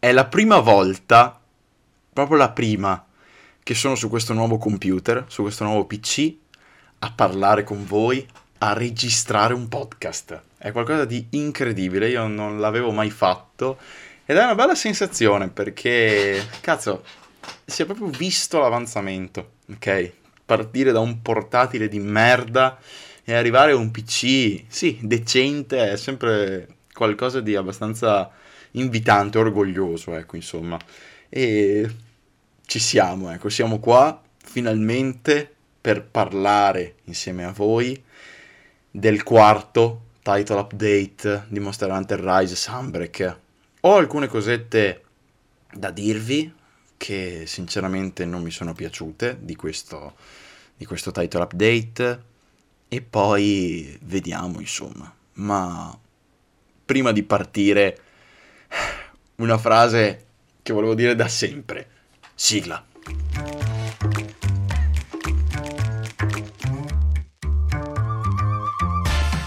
è la prima volta, proprio la prima, che sono su questo nuovo computer, su questo nuovo PC, a parlare con voi, a registrare un podcast. È qualcosa di incredibile, io non l'avevo mai fatto ed è una bella sensazione perché, cazzo, si è proprio visto l'avanzamento, ok? Partire da un portatile di merda e arrivare a un PC, sì, decente, è sempre qualcosa di abbastanza invitante, orgoglioso, ecco, insomma. E ci siamo, ecco, siamo qua finalmente per parlare insieme a voi del quarto title update di Monster Hunter Rise Sunbreak. Ho alcune cosette da dirvi che sinceramente non mi sono piaciute di questo, di questo title update e poi vediamo insomma. Ma prima di partire una frase che volevo dire da sempre. Sigla.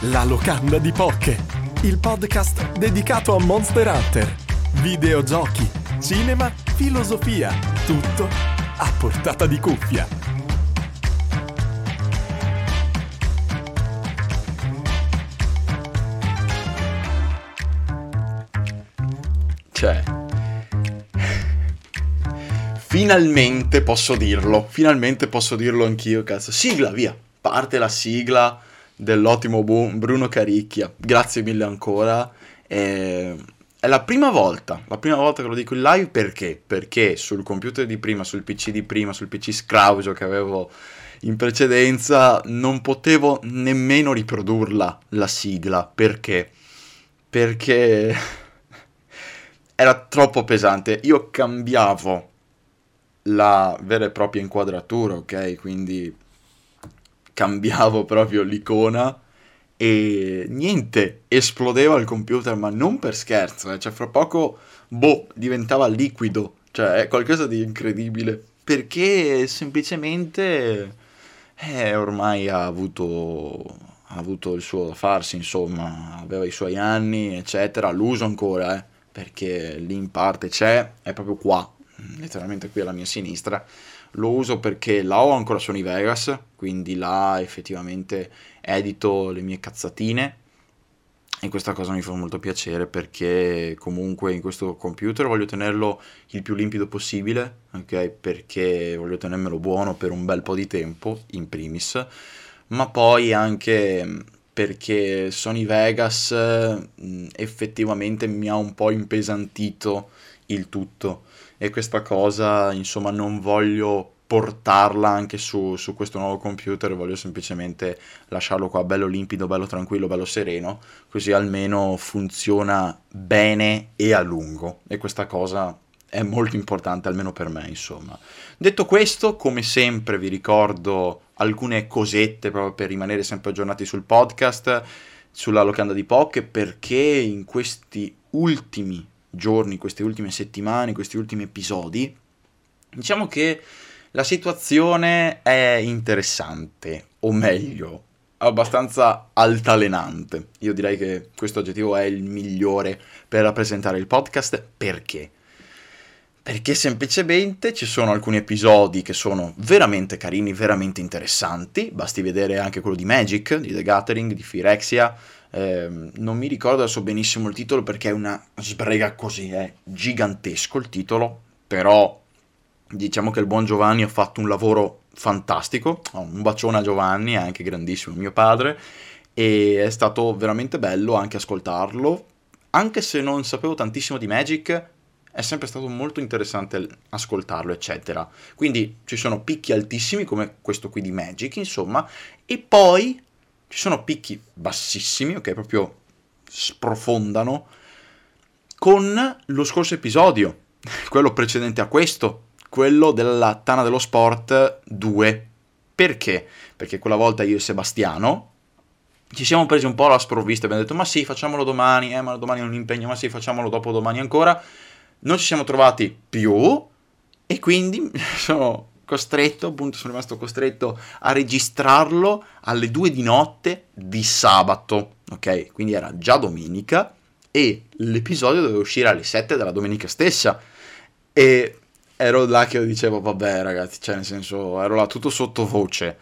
La locanda di Poche, il podcast dedicato a Monster Hunter, videogiochi, cinema, filosofia, tutto a portata di cuffia. Cioè, finalmente posso dirlo, finalmente posso dirlo anch'io, cazzo. Sigla, via, parte la sigla dell'ottimo Bruno Caricchia. Grazie mille ancora. Eh, è la prima volta, la prima volta che lo dico in live perché? Perché sul computer di prima, sul PC di prima, sul PC Scrauso che avevo in precedenza, non potevo nemmeno riprodurla la sigla. Perché? Perché era troppo pesante. Io cambiavo la vera e propria inquadratura, ok? Quindi cambiavo proprio l'icona e niente, esplodeva il computer, ma non per scherzo, eh. cioè fra poco, boh, diventava liquido, cioè è qualcosa di incredibile, perché semplicemente eh, ormai ha avuto, ha avuto il suo da farsi, insomma, aveva i suoi anni, eccetera, l'uso ancora, eh, perché lì in parte c'è, è proprio qua, letteralmente qui alla mia sinistra, lo uso perché là ho ancora Sony Vegas, quindi là effettivamente edito le mie cazzatine. E questa cosa mi fa molto piacere perché comunque in questo computer voglio tenerlo il più limpido possibile, ok? Perché voglio tenermelo buono per un bel po' di tempo, in primis, ma poi anche perché Sony Vegas mh, effettivamente mi ha un po' impesantito il tutto e questa cosa insomma non voglio portarla anche su, su, questo nuovo computer, voglio semplicemente lasciarlo qua bello limpido, bello tranquillo, bello sereno, così almeno funziona bene e a lungo e questa cosa è molto importante almeno per me insomma. Detto questo, come sempre vi ricordo alcune cosette proprio per rimanere sempre aggiornati sul podcast, sulla locanda di Poche, perché in questi ultimi giorni, queste ultime settimane, questi ultimi episodi, diciamo che la situazione è interessante, o meglio, abbastanza altalenante. Io direi che questo aggettivo è il migliore per rappresentare il podcast. Perché? Perché semplicemente ci sono alcuni episodi che sono veramente carini, veramente interessanti. Basti vedere anche quello di Magic, di The Gathering, di Phyrexia, eh, non mi ricordo adesso benissimo il titolo perché è una sbrega così, è gigantesco il titolo, però diciamo che il buon Giovanni ha fatto un lavoro fantastico, un bacione a Giovanni, è anche grandissimo mio padre, e è stato veramente bello anche ascoltarlo, anche se non sapevo tantissimo di Magic, è sempre stato molto interessante ascoltarlo, eccetera. Quindi ci sono picchi altissimi come questo qui di Magic, insomma, e poi ci sono picchi bassissimi, ok, proprio sprofondano, con lo scorso episodio, quello precedente a questo, quello della Tana dello Sport 2. Perché? Perché quella volta io e Sebastiano ci siamo presi un po' alla sprovvista, abbiamo detto ma sì, facciamolo domani, eh, ma domani è un impegno, ma sì, facciamolo dopo domani ancora. Non ci siamo trovati più e quindi sono costretto, appunto sono rimasto costretto a registrarlo alle 2 di notte di sabato, ok? Quindi era già domenica e l'episodio doveva uscire alle 7 della domenica stessa e ero là che dicevo vabbè ragazzi, cioè nel senso ero là tutto sottovoce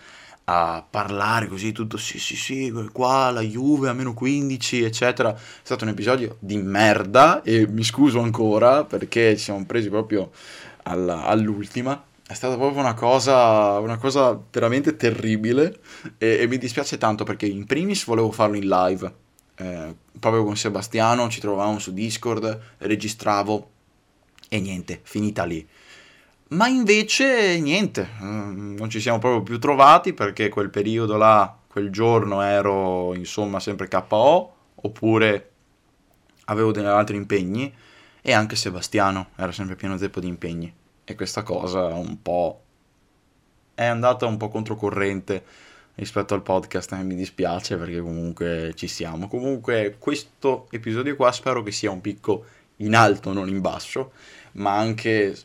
a parlare così tutto sì sì sì qua la Juve a meno 15 eccetera. È stato un episodio di merda e mi scuso ancora perché ci siamo presi proprio alla, all'ultima. È stata proprio una cosa, una cosa veramente terribile e, e, mi dispiace tanto perché in primis volevo farlo in live eh, proprio con Sebastiano ci trovavamo su Discord registravo e niente finita lì ma invece niente, mm, non ci siamo proprio più trovati perché quel periodo là, quel giorno ero insomma sempre KO oppure avevo degli altri impegni e anche Sebastiano era sempre pieno zeppo di impegni e questa cosa un po' è andata un po' controcorrente rispetto al podcast e mi dispiace perché comunque ci siamo. Comunque questo episodio qua spero che sia un picco in alto, non in basso ma anche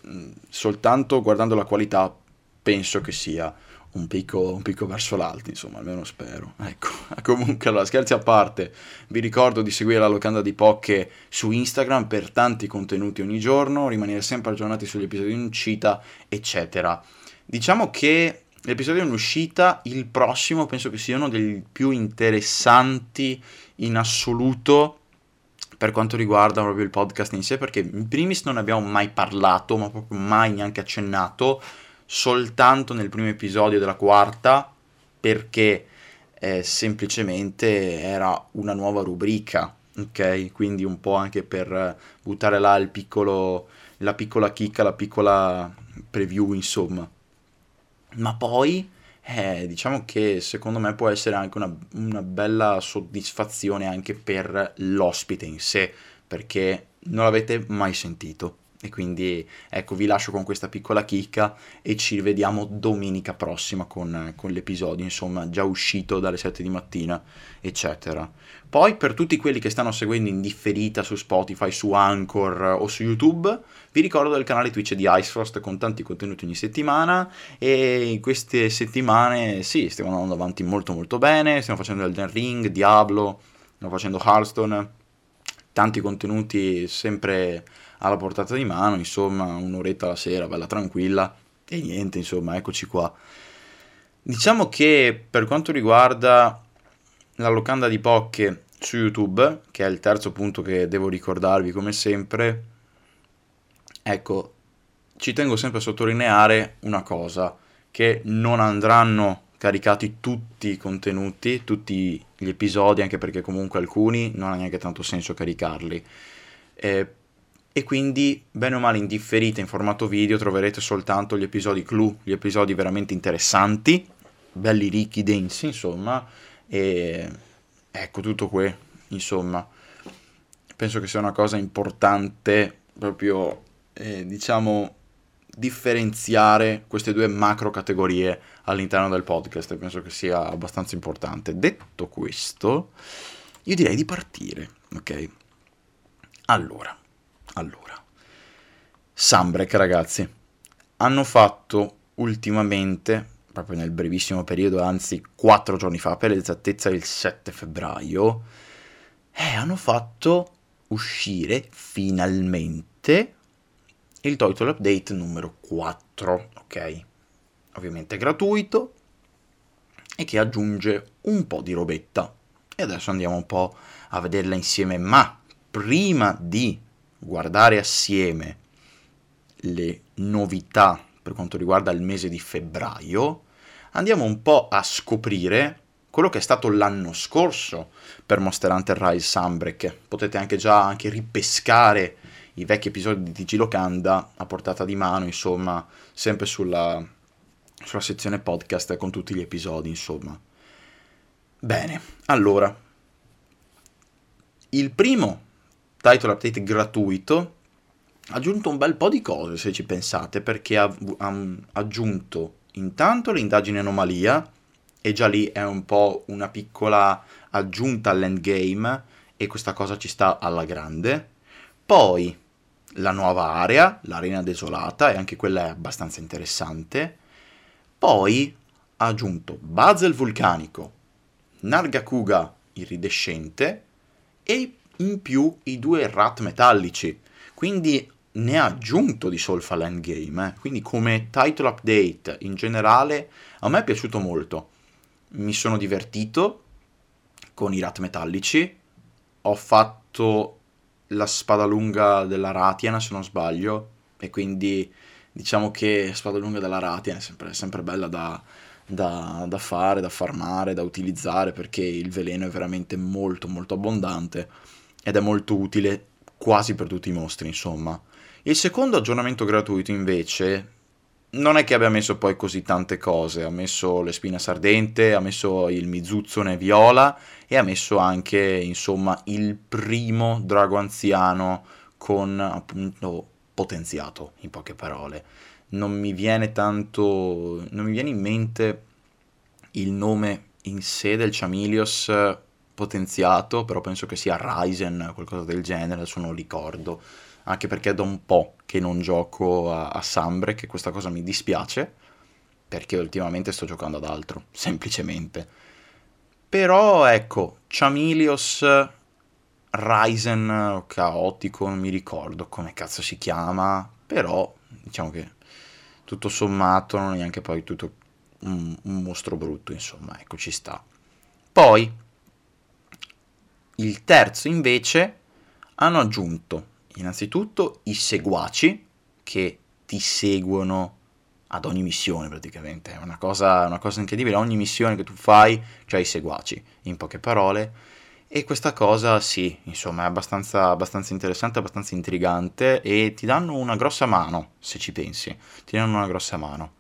soltanto guardando la qualità penso che sia un picco, un picco verso l'alto, insomma, almeno spero. Ecco, comunque, allora, scherzi a parte, vi ricordo di seguire la locanda di Pocche su Instagram per tanti contenuti ogni giorno, rimanere sempre aggiornati sugli episodi in uscita, eccetera. Diciamo che l'episodio in uscita, il prossimo, penso che sia uno dei più interessanti in assoluto per quanto riguarda proprio il podcast in sé, perché in primis non abbiamo mai parlato, ma proprio mai neanche accennato, soltanto nel primo episodio della quarta, perché eh, semplicemente era una nuova rubrica, ok? Quindi un po' anche per buttare là il piccolo, la piccola chicca, la piccola preview, insomma. Ma poi eh, diciamo che secondo me può essere anche una, una bella soddisfazione anche per l'ospite in sé, perché non l'avete mai sentito. E quindi ecco, vi lascio con questa piccola chicca e ci vediamo domenica prossima con, con, l'episodio, insomma, già uscito dalle 7 di mattina, eccetera. Poi per tutti quelli che stanno seguendo in differita su Spotify, su Anchor o su YouTube, vi ricordo del canale Twitch di Icefrost con tanti contenuti ogni settimana. E in queste settimane sì, stiamo andando avanti molto molto bene, stiamo facendo Elden Ring, Diablo, stiamo facendo Hearthstone, tanti contenuti sempre alla portata di mano, insomma, un'oretta la sera, bella tranquilla e niente, insomma, eccoci qua. Diciamo che per quanto riguarda la locanda di Pocche su YouTube, che è il terzo punto che devo ricordarvi come sempre, ecco, ci tengo sempre a sottolineare una cosa, che non andranno caricati tutti i contenuti, tutti gli episodi, anche perché comunque alcuni non ha neanche tanto senso caricarli. Eh, e quindi, bene o male indifferite in formato video, troverete soltanto gli episodi clou, gli episodi veramente interessanti, belli ricchi, densi, insomma, e ecco tutto qui, insomma. Penso che sia una cosa importante proprio, eh, diciamo, differenziare queste due macro categorie all'interno del podcast penso che sia abbastanza importante. Detto questo, io direi di partire, ok? Allora, allora, Sambrek ragazzi, hanno fatto ultimamente, proprio nel brevissimo periodo, anzi quattro giorni fa, per l'esattezza il 7 febbraio, eh, hanno fatto uscire finalmente il title update numero 4, ok? Ovviamente gratuito e che aggiunge un po' di robetta. E adesso andiamo un po' a vederla insieme, ma prima di guardare assieme le novità per quanto riguarda il mese di febbraio, andiamo un po' a scoprire quello che è stato l'anno scorso per Monster Hunter Rise Sunbreak. Potete anche già anche ripescare i vecchi episodi di Digilocanda a portata di mano, insomma, sempre sulla, sulla sezione podcast con tutti gli episodi, insomma. Bene, allora, il primo title update gratuito, ha aggiunto un bel po' di cose se ci pensate, perché ha, ha aggiunto intanto l'indagine anomalia, e già lì è un po' una piccola aggiunta all'endgame, e questa cosa ci sta alla grande. Poi la nuova area, l'arena desolata, e anche quella è abbastanza interessante. Poi ha aggiunto Bazel vulcanico, Nargacuga iridescente e in più i due rat metallici, quindi ne ha aggiunto di solfa all'endgame, eh. quindi come title update in generale a me è piaciuto molto, mi sono divertito con i rat metallici, ho fatto la spada lunga della Ratian se non sbaglio. E quindi diciamo che spada lunga della Ratian è sempre, sempre bella da, da, da, fare, da farmare, da utilizzare perché il veleno è veramente molto molto abbondante ed è molto utile quasi per tutti i mostri insomma. Il secondo aggiornamento gratuito invece non è che abbia messo poi così tante cose, ha messo le spine ardente, ha messo il Mizuzzone viola e ha messo anche insomma il primo drago anziano con appunto potenziato in poche parole non mi viene tanto, non mi viene in mente il nome in sé del Chamilios potenziato, però penso che sia Ryzen, qualcosa del genere, adesso non ricordo, anche perché da un po' che non gioco a, a Sambre, che questa cosa mi dispiace, perché ultimamente sto giocando ad altro, semplicemente. Però ecco, Chamilios Ryzen caotico, non mi ricordo come cazzo si chiama, però diciamo che tutto sommato non è neanche poi tutto un, un mostro brutto, insomma, ecco, ci sta. Poi, il terzo invece, hanno aggiunto innanzitutto i seguaci che ti seguono ad ogni missione praticamente, è una cosa, una cosa incredibile, ogni missione che tu fai c'hai i seguaci, in poche parole, e questa cosa sì, insomma, è abbastanza, abbastanza, interessante, abbastanza intrigante e ti danno una grossa mano, se ci pensi, ti danno una grossa mano.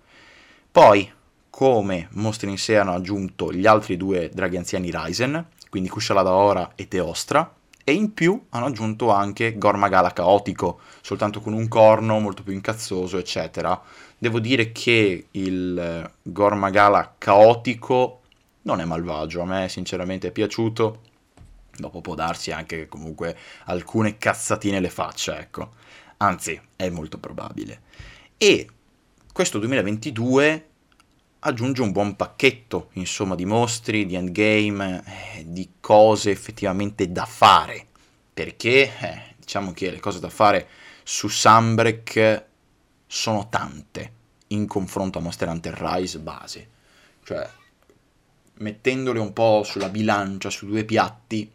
Poi, come mostri in sé hanno aggiunto gli altri due draghi anziani Ryzen, quindi Kushala Ora e Teostra, e in più hanno aggiunto anche Gormagala caotico, soltanto con un corno molto più incazzoso, eccetera. Devo dire che il Gormagala caotico non è malvagio, a me sinceramente è piaciuto, Dopo può darsi anche che comunque alcune cazzatine le faccia, ecco. Anzi, è molto probabile. E questo 2022 aggiunge un buon pacchetto, insomma, di mostri, di endgame, eh, di cose effettivamente da fare. Perché eh, diciamo che le cose da fare su Sunbreak sono tante in confronto a Monster Hunter Rise base. Cioè, mettendole un po' sulla bilancia, su due piatti,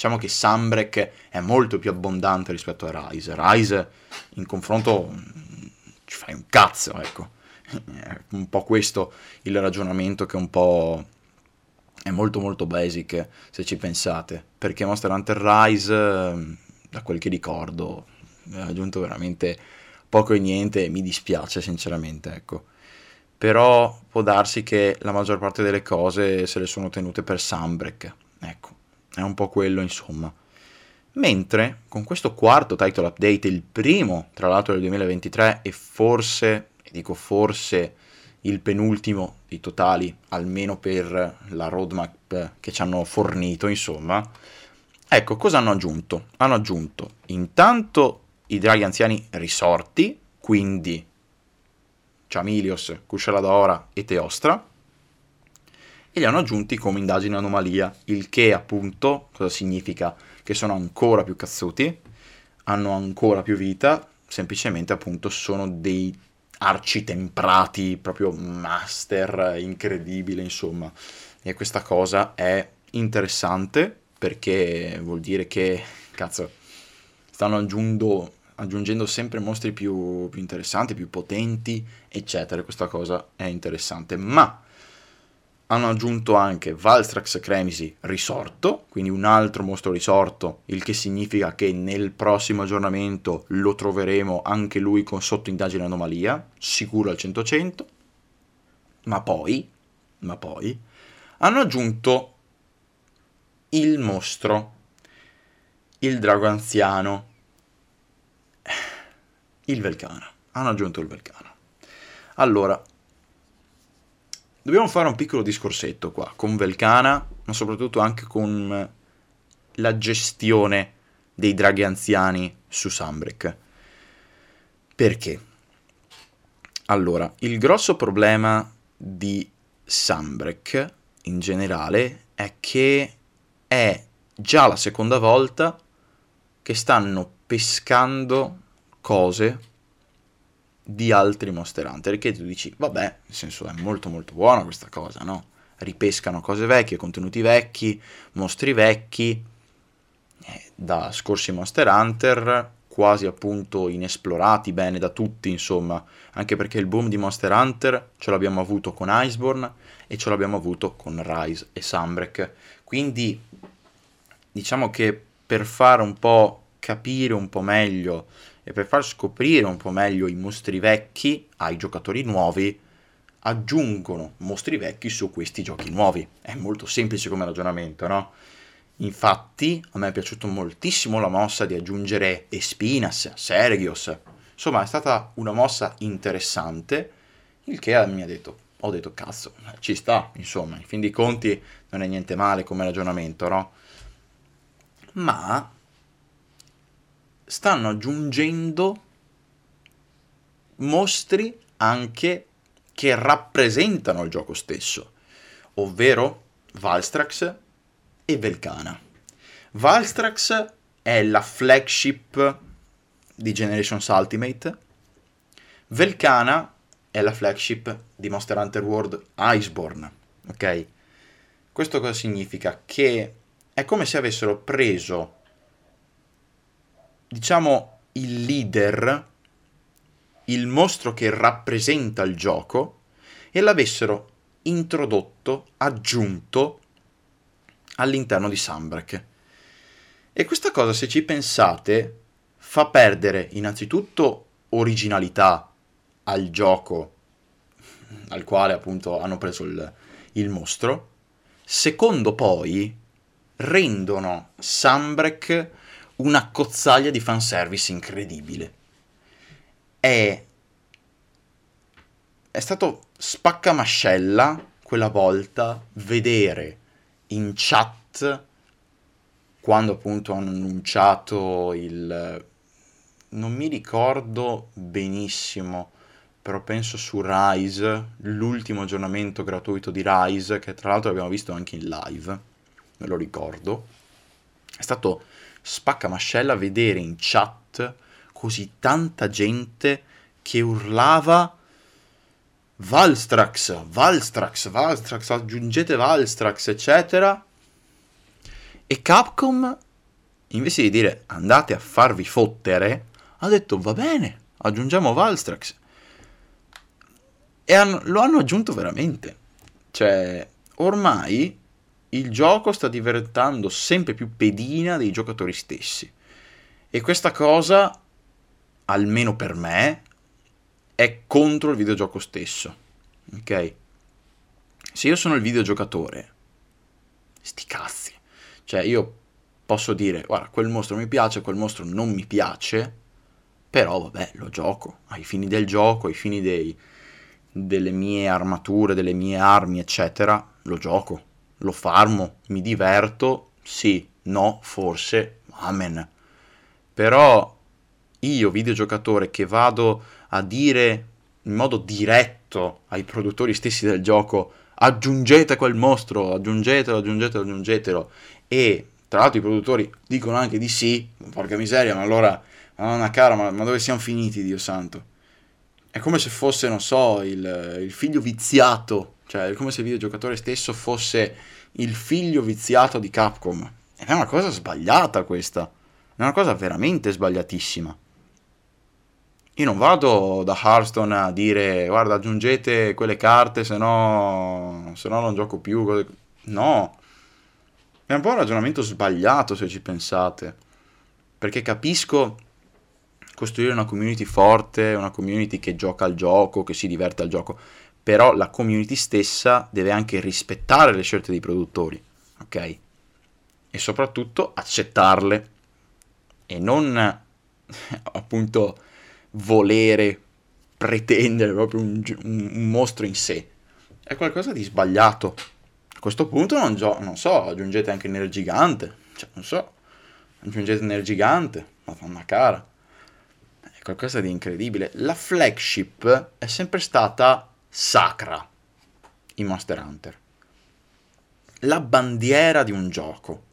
Diciamo che Sunbreak è molto più abbondante rispetto a Rise. Rise in confronto mm, ci fai un cazzo, ecco. È un po' questo il ragionamento che un po' è molto molto basic se ci pensate, perché Monster Hunter Rise, mm, da quel che ricordo, ha aggiunto veramente poco e niente e mi dispiace sinceramente, ecco. Però può darsi che la maggior parte delle cose se le sono tenute per Sunbreak, ecco è un po' quello, insomma. Mentre con questo quarto title update, il primo tra l'altro del 2023 e forse, dico forse, il penultimo dei totali, almeno per la roadmap che ci hanno fornito, insomma. Ecco, cosa hanno aggiunto? Hanno aggiunto intanto i draghi anziani risorti, quindi Chamilios, Kushaladora e Teostra, e li hanno aggiunti come indagine anomalia, il che appunto cosa significa? Che sono ancora più cazzuti, hanno ancora più vita, semplicemente appunto sono dei arcitemprati, proprio master, incredibile insomma. E questa cosa è interessante perché vuol dire che, cazzo, stanno aggiungendo, aggiungendo sempre mostri più, più interessanti, più potenti, eccetera. Questa cosa è interessante. Ma hanno aggiunto anche Valstrax Cremisi risorto, quindi un altro mostro risorto, il che significa che nel prossimo aggiornamento lo troveremo anche lui con sotto indagine anomalia, sicuro al 100%, ma poi, ma poi, hanno aggiunto il mostro, il drago anziano, il Velcana. Hanno aggiunto il Velcana. Allora, dobbiamo fare un piccolo discorsetto qua con Velcana, ma soprattutto anche con la gestione dei draghi anziani su Sambrek. Perché? Allora, il grosso problema di Sambrek in generale è che è già la seconda volta che stanno pescando cose di altri Monster Hunter che tu dici, vabbè, nel senso è molto molto buona questa cosa, no? Ripescano cose vecchie, contenuti vecchi, mostri vecchi, eh, da scorsi Monster Hunter, quasi appunto inesplorati bene da tutti, insomma, anche perché il boom di Monster Hunter ce l'abbiamo avuto con Iceborne e ce l'abbiamo avuto con Rise e Sunbreak. Quindi diciamo che per fare un po' capire un po' meglio e per far scoprire un po' meglio i mostri vecchi ai giocatori nuovi, aggiungono mostri vecchi su questi giochi nuovi. È molto semplice come ragionamento, no? Infatti, a me è piaciuto moltissimo la mossa di aggiungere Espinas, Sergios. Insomma, è stata una mossa interessante, il che mi ha detto, ho detto, cazzo, ci sta, insomma, in fin dei conti non è niente male come ragionamento, no? Ma stanno aggiungendo mostri anche che rappresentano il gioco stesso, ovvero Valstrax e Velcana. Valstrax è la flagship di Generations Ultimate, Velcana è la flagship di Monster Hunter World Iceborne, ok? Questo cosa significa? Che è come se avessero preso, diciamo, il leader, il mostro che rappresenta il gioco, e l'avessero introdotto, aggiunto all'interno di Sunbreak. E questa cosa, se ci pensate, fa perdere innanzitutto originalità al gioco al quale appunto hanno preso il, il mostro. Secondo poi, rendono Sunbreak una cozzaglia di fanservice incredibile. È, è stato spaccamascella quella volta vedere in chat quando appunto hanno annunciato il non mi ricordo benissimo però penso su Rise l'ultimo aggiornamento gratuito di Rise che tra l'altro abbiamo visto anche in live me lo ricordo è stato spaccamascella vedere in chat così tanta gente che urlava Valstrax, Valstrax, Valstrax, aggiungete Valstrax, eccetera. E Capcom, invece di dire andate a farvi fottere, ha detto va bene, aggiungiamo Valstrax. E hanno, lo hanno aggiunto veramente. Cioè, ormai il gioco sta diventando sempre più pedina dei giocatori stessi. E questa cosa, almeno per me, è contro il videogioco stesso. Ok? Se io sono il videogiocatore, sti cazzi. Cioè, io posso dire, guarda, quel mostro mi piace, quel mostro non mi piace, però vabbè, lo gioco. Ai fini del gioco, ai fini dei, delle mie armature, delle mie armi, eccetera, lo gioco. Lo farmo, mi diverto, sì, no, forse, amen. Però io, videogiocatore, che vado a dire in modo diretto ai produttori stessi del gioco aggiungete quel mostro, aggiungetelo, aggiungetelo, aggiungetelo e tra l'altro i produttori dicono anche di sì, porca miseria, ma allora, madonna cara, ma, ma dove siamo finiti, Dio santo? È come se fosse, non so, il, il figlio viziato, cioè è come se il videogiocatore stesso fosse il figlio viziato di Capcom. Ed è una cosa sbagliata questa, è una cosa veramente sbagliatissima. Io non vado da Hearthstone a dire guarda aggiungete quelle carte se no, se no non gioco più. No, è un po' un ragionamento sbagliato se ci pensate. Perché capisco costruire una community forte, una community che gioca al gioco, che si diverte al gioco, però la community stessa deve anche rispettare le scelte dei produttori, ok? E soprattutto accettarle e non appunto volere pretendere proprio un, un, un, mostro in sé. È qualcosa di sbagliato. A questo punto non, gio- non so, aggiungete anche nel gigante. Cioè, non so, aggiungete nel gigante. Madonna cara. È qualcosa di incredibile. La flagship è sempre stata sacra in Monster Hunter. La bandiera di un gioco.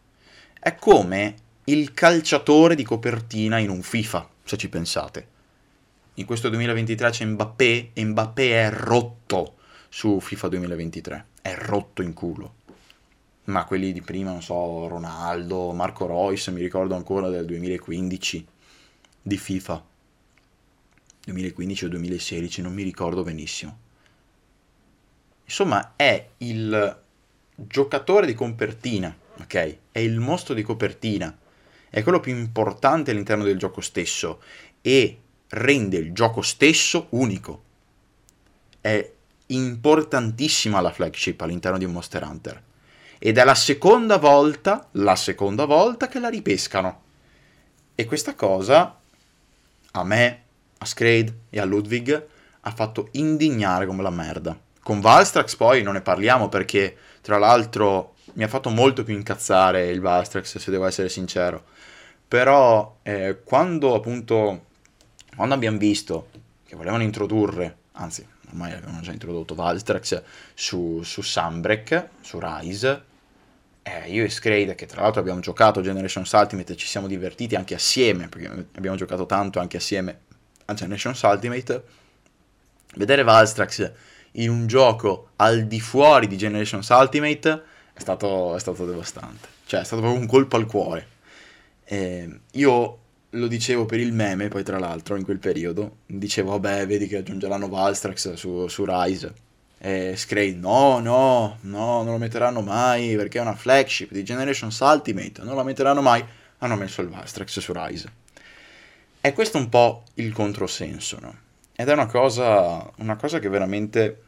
È come il calciatore di copertina in un FIFA, se ci pensate. In questo 2023 c'è Mbappé e Mbappé è rotto su FIFA 2023. È rotto in culo. Ma quelli di prima, non so, Ronaldo, Marco Royce, mi ricordo ancora del 2015 di FIFA. 2015 o 2016, non mi ricordo benissimo. Insomma, è il giocatore di copertina, ok? È il mostro di copertina. È quello più importante all'interno del gioco stesso e rende il gioco stesso unico. È importantissima la flagship all'interno di Monster Hunter. Ed è la seconda volta, la seconda volta che la ripescano. E questa cosa a me, a Scrade e a Ludwig ha fatto indignare come la merda. Con Valstrax poi non ne parliamo perché, tra l'altro, mi ha fatto molto più incazzare il Valstrax, se devo essere sincero. Però, eh, quando appunto, quando abbiamo visto che volevano introdurre, anzi, ormai avevano già introdotto Valstrax su, su Sunbreak, su Rise, eh, io e Scrade, che tra l'altro abbiamo giocato Generations Ultimate e ci siamo divertiti anche assieme, perché abbiamo giocato tanto anche assieme a Generations Ultimate, vedere Valstrax in un gioco al di fuori di Generations Ultimate è stato, è stato devastante. Cioè, è stato proprio un colpo al cuore. Eh, io lo dicevo per il meme, poi tra l'altro, in quel periodo, dicevo, vabbè, vedi che aggiungeranno Valstrax su, su Rise. E Scrade, no, no, no, non lo metteranno mai, perché è una flagship di Generations Ultimate, non la metteranno mai. Hanno messo il Valstrax su Rise. E questo è un po' il controsenso, no? Ed è una cosa, una cosa che veramente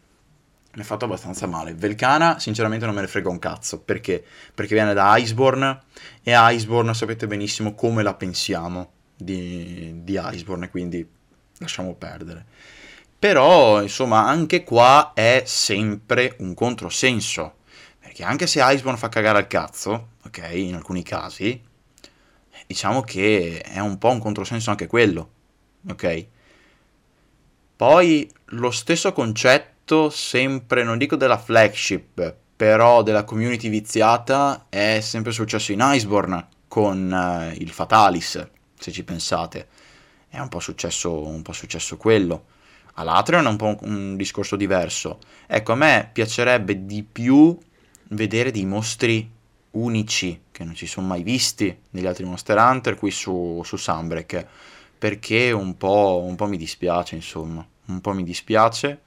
mi ha fatto abbastanza male. Velcana, sinceramente, non me ne frega un cazzo. Perché? Perché viene da Iceborne e Iceborne sapete benissimo come la pensiamo di, di Iceborne, quindi lasciamo perdere. Però, insomma, anche qua è sempre un controsenso. Perché anche se Iceborne fa cagare al cazzo, ok, in alcuni casi, diciamo che è un po' un controsenso anche quello, ok? Poi lo stesso concetto detto sempre, non dico della flagship, però della community viziata è sempre successo in Iceborne con uh, il Fatalis, se ci pensate. È un po' successo, un po successo quello. All'Atreon è un po' un, un discorso diverso. Ecco, a me piacerebbe di più vedere dei mostri unici che non ci sono mai visti negli altri Monster Hunter qui su, su Sunbreak perché un po', un po' mi dispiace insomma un po' mi dispiace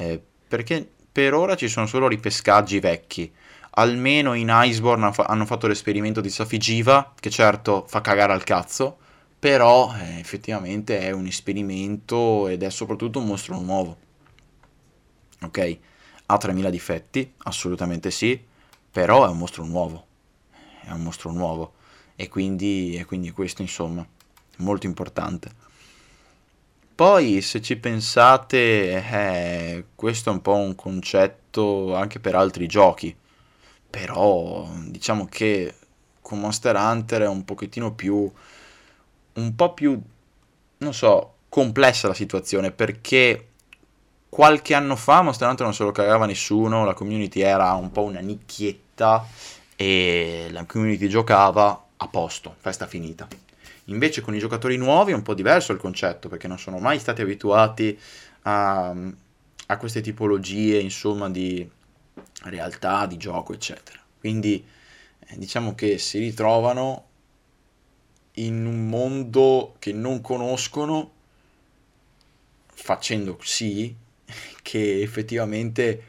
eh, perché per ora ci sono solo ripescaggi vecchi. Almeno in Iceborne hanno fatto l'esperimento di Safigiva, che certo fa cagare al cazzo, però eh, effettivamente è un esperimento ed è soprattutto un mostro nuovo. Ok? Ha 3000 difetti, assolutamente sì, però è un mostro nuovo. È un mostro nuovo. E quindi, e quindi questo, insomma, è molto importante. Poi, se ci pensate, eh, questo è un po' un concetto anche per altri giochi, però diciamo che con Monster Hunter è un pochettino più, un po' più, non so, complessa la situazione, perché qualche anno fa Monster Hunter non se lo cagava nessuno, la community era un po' una nicchietta e la community giocava a posto, festa finita. Invece con i giocatori nuovi è un po' diverso il concetto, perché non sono mai stati abituati a, a queste tipologie, insomma, di realtà, di gioco, eccetera. Quindi eh, diciamo che si ritrovano in un mondo che non conoscono, facendo sì che effettivamente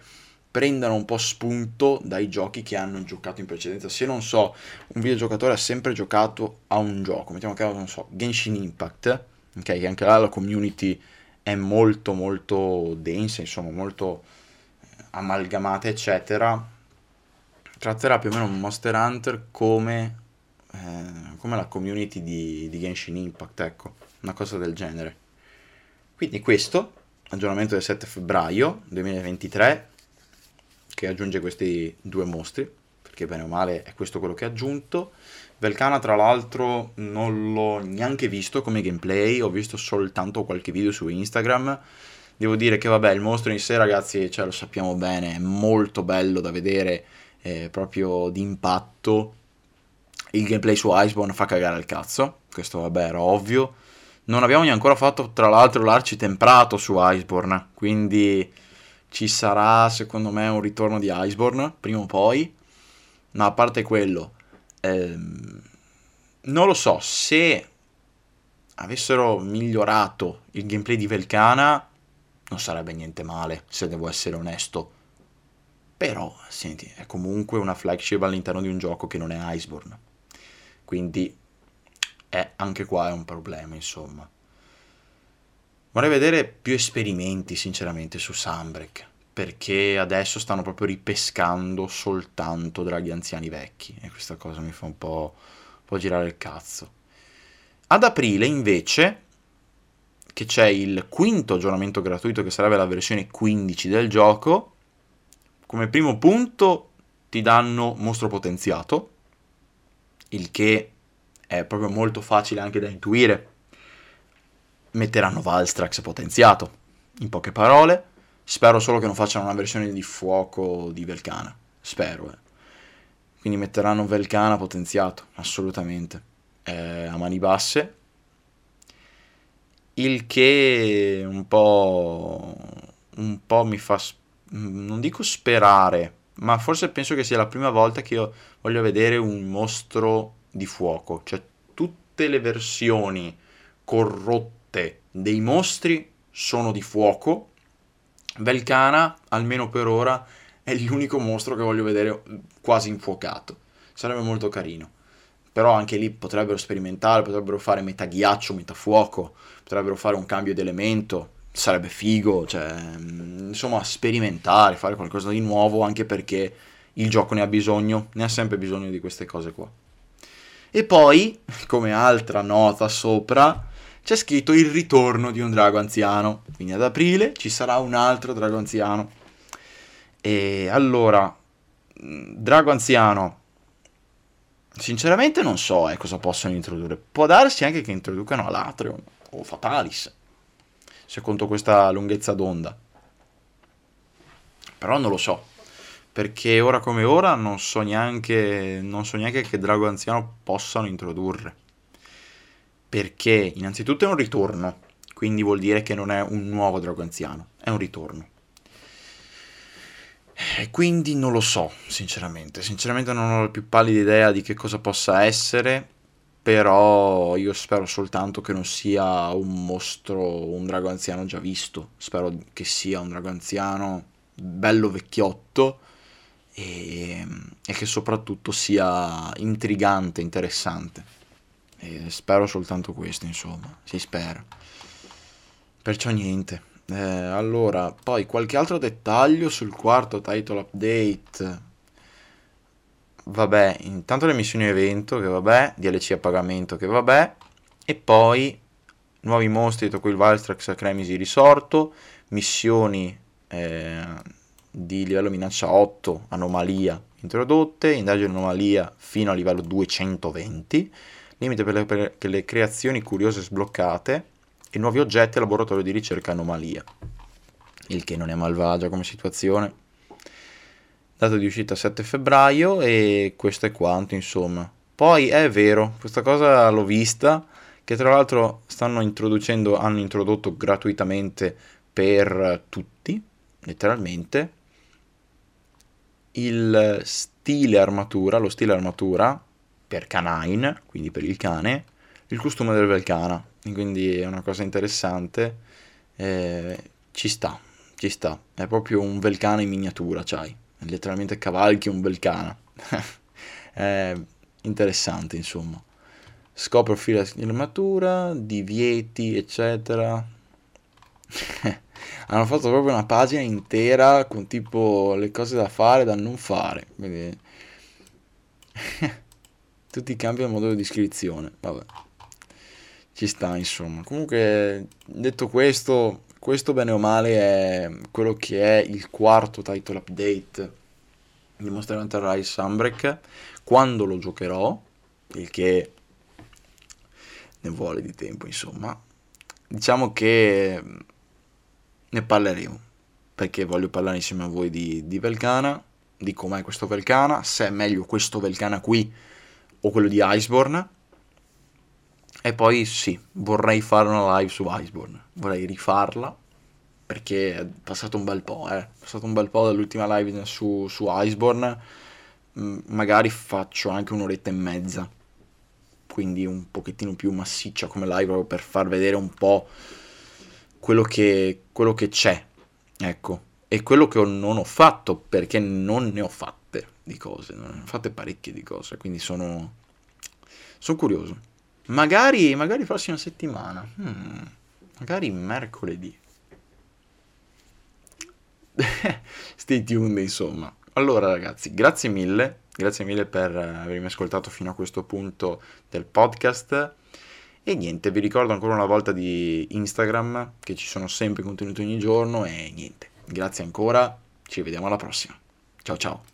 prendano un po' spunto dai giochi che hanno giocato in precedenza. Se non so, un videogiocatore ha sempre giocato a un gioco, mettiamo caso, non so, Genshin Impact, ok, che anche là la community è molto molto densa, insomma, molto eh, amalgamata, eccetera. Tratterà più o meno Monster Hunter come, eh, come la community di, di Genshin Impact, ecco, una cosa del genere. Quindi questo, aggiornamento del 7 febbraio 2023, che aggiunge questi due mostri, perché bene o male è questo quello che ha aggiunto. Velcana tra l'altro non l'ho neanche visto come gameplay, ho visto soltanto qualche video su Instagram. Devo dire che vabbè, il mostro in sé ragazzi, cioè, lo sappiamo bene, è molto bello da vedere, è proprio d'impatto. il gameplay su Iceborne fa cagare il cazzo, questo vabbè era ovvio. Non abbiamo neanche ancora fatto tra l'altro l'arcitemprato su Iceborne, quindi ci sarà secondo me un ritorno di Iceborne prima o poi. Ma a parte quello, ehm, non lo so, se avessero migliorato il gameplay di Velcana non sarebbe niente male, se devo essere onesto. Però, senti, è comunque una flagship all'interno di un gioco che non è Iceborne. Quindi, è, anche qua è un problema, insomma. Vorrei vedere più esperimenti, sinceramente, su Sunbreak. Perché adesso stanno proprio ripescando soltanto draghi anziani vecchi. E questa cosa mi fa un po', un po girare il cazzo. Ad aprile, invece, che c'è il quinto aggiornamento gratuito, che sarebbe la versione 15 del gioco, come primo punto ti danno mostro potenziato, il che è proprio molto facile anche da intuire. Metteranno Valstrax potenziato, in poche parole. Spero solo che non facciano una versione di fuoco di Velcana. Spero, eh. Quindi metteranno Velcana potenziato, assolutamente eh, a mani basse, il che un po', un po' mi fa, non dico sperare, ma forse penso che sia la prima volta che io voglio vedere un mostro di fuoco, cioè tutte le versioni corrotte dei mostri sono di fuoco. Velcana, almeno per ora, è l'unico mostro che voglio vedere quasi infuocato. Sarebbe molto carino però anche lì potrebbero sperimentare, potrebbero fare metà ghiaccio, metà fuoco, potrebbero fare un cambio di elemento, sarebbe figo, cioè, mm, insomma, sperimentare, fare qualcosa di nuovo, anche perché il gioco ne ha bisogno, ne ha sempre bisogno di queste cose qua. E poi, come altra nota sopra, c'è scritto il ritorno di un drago anziano, quindi ad aprile ci sarà un altro drago anziano. E allora, mm, drago anziano Sinceramente non so eh, cosa possono introdurre. Può darsi anche che introducano Alatrion o Fatalis, secondo questa lunghezza d'onda. Però non lo so, perché ora come ora non so neanche, non so neanche che drago anziano possano introdurre. Perché innanzitutto è un ritorno, quindi vuol dire che non è un nuovo drago anziano, è un ritorno. Quindi non lo so, sinceramente. Sinceramente non ho la più pallida idea di che cosa possa essere. Però io spero soltanto che non sia un mostro, un drago anziano già visto. Spero che sia un drago anziano bello vecchiotto e, e che soprattutto sia intrigante, interessante. E spero soltanto questo, insomma. Si spera. Perciò niente. Eh, allora, poi qualche altro dettaglio sul quarto title update. Vabbè, intanto le missioni evento, che vabbè, DLC a pagamento, che vabbè, e poi nuovi mostri, tra cui il Valstrax Cremisi risorto, missioni eh, di livello minaccia 8, anomalia introdotte, indagine anomalia fino a livello 220, limite per le, per le creazioni curiose sbloccate, e nuovi oggetti al laboratorio di ricerca anomalia, il che non è malvagia come situazione. Data di uscita 7 febbraio e questo è quanto, insomma. Poi è vero, questa cosa l'ho vista, che tra l'altro stanno introducendo, hanno introdotto gratuitamente per tutti, letteralmente, il stile armatura, lo stile armatura per canine, quindi per il cane, il costume del Velcana, quindi è una cosa interessante. Eh, ci sta, ci sta. È proprio un Velcana in miniatura, c'hai. Letteralmente cavalchi un Velcana. è interessante, insomma. Scopro fila di armatura, divieti, eccetera. Hanno fatto proprio una pagina intera con tipo le cose da fare e da non fare. Quindi... Tutti cambiano il modello di iscrizione. Vabbè ci sta insomma. Comunque detto questo, questo bene o male è quello che è il quarto title update di Monster Hunter Rise Sunbreak. Quando lo giocherò, il che ne vuole di tempo insomma, diciamo che ne parleremo perché voglio parlare insieme a voi di, di Velcana, di com'è questo Velcana, se è meglio questo Velcana qui o quello di Iceborne. E poi sì, vorrei fare una live su Iceborne, vorrei rifarla perché è passato un bel po', eh. è passato un bel po' dall'ultima live su, su Iceborne, magari faccio anche un'oretta e mezza, quindi un pochettino più massiccia come live proprio per far vedere un po' quello che, quello che c'è, ecco, e quello che non ho fatto perché non ne ho fatte di cose, ho fatte parecchie di cose, quindi sono, sono curioso. Magari, magari prossima settimana, hmm, magari mercoledì. Stay tuned, insomma. Allora, ragazzi, grazie mille. Grazie mille per avermi ascoltato fino a questo punto del podcast. E niente, vi ricordo ancora una volta di Instagram, che ci sono sempre contenuti ogni giorno. E niente, grazie ancora. Ci vediamo alla prossima. Ciao ciao.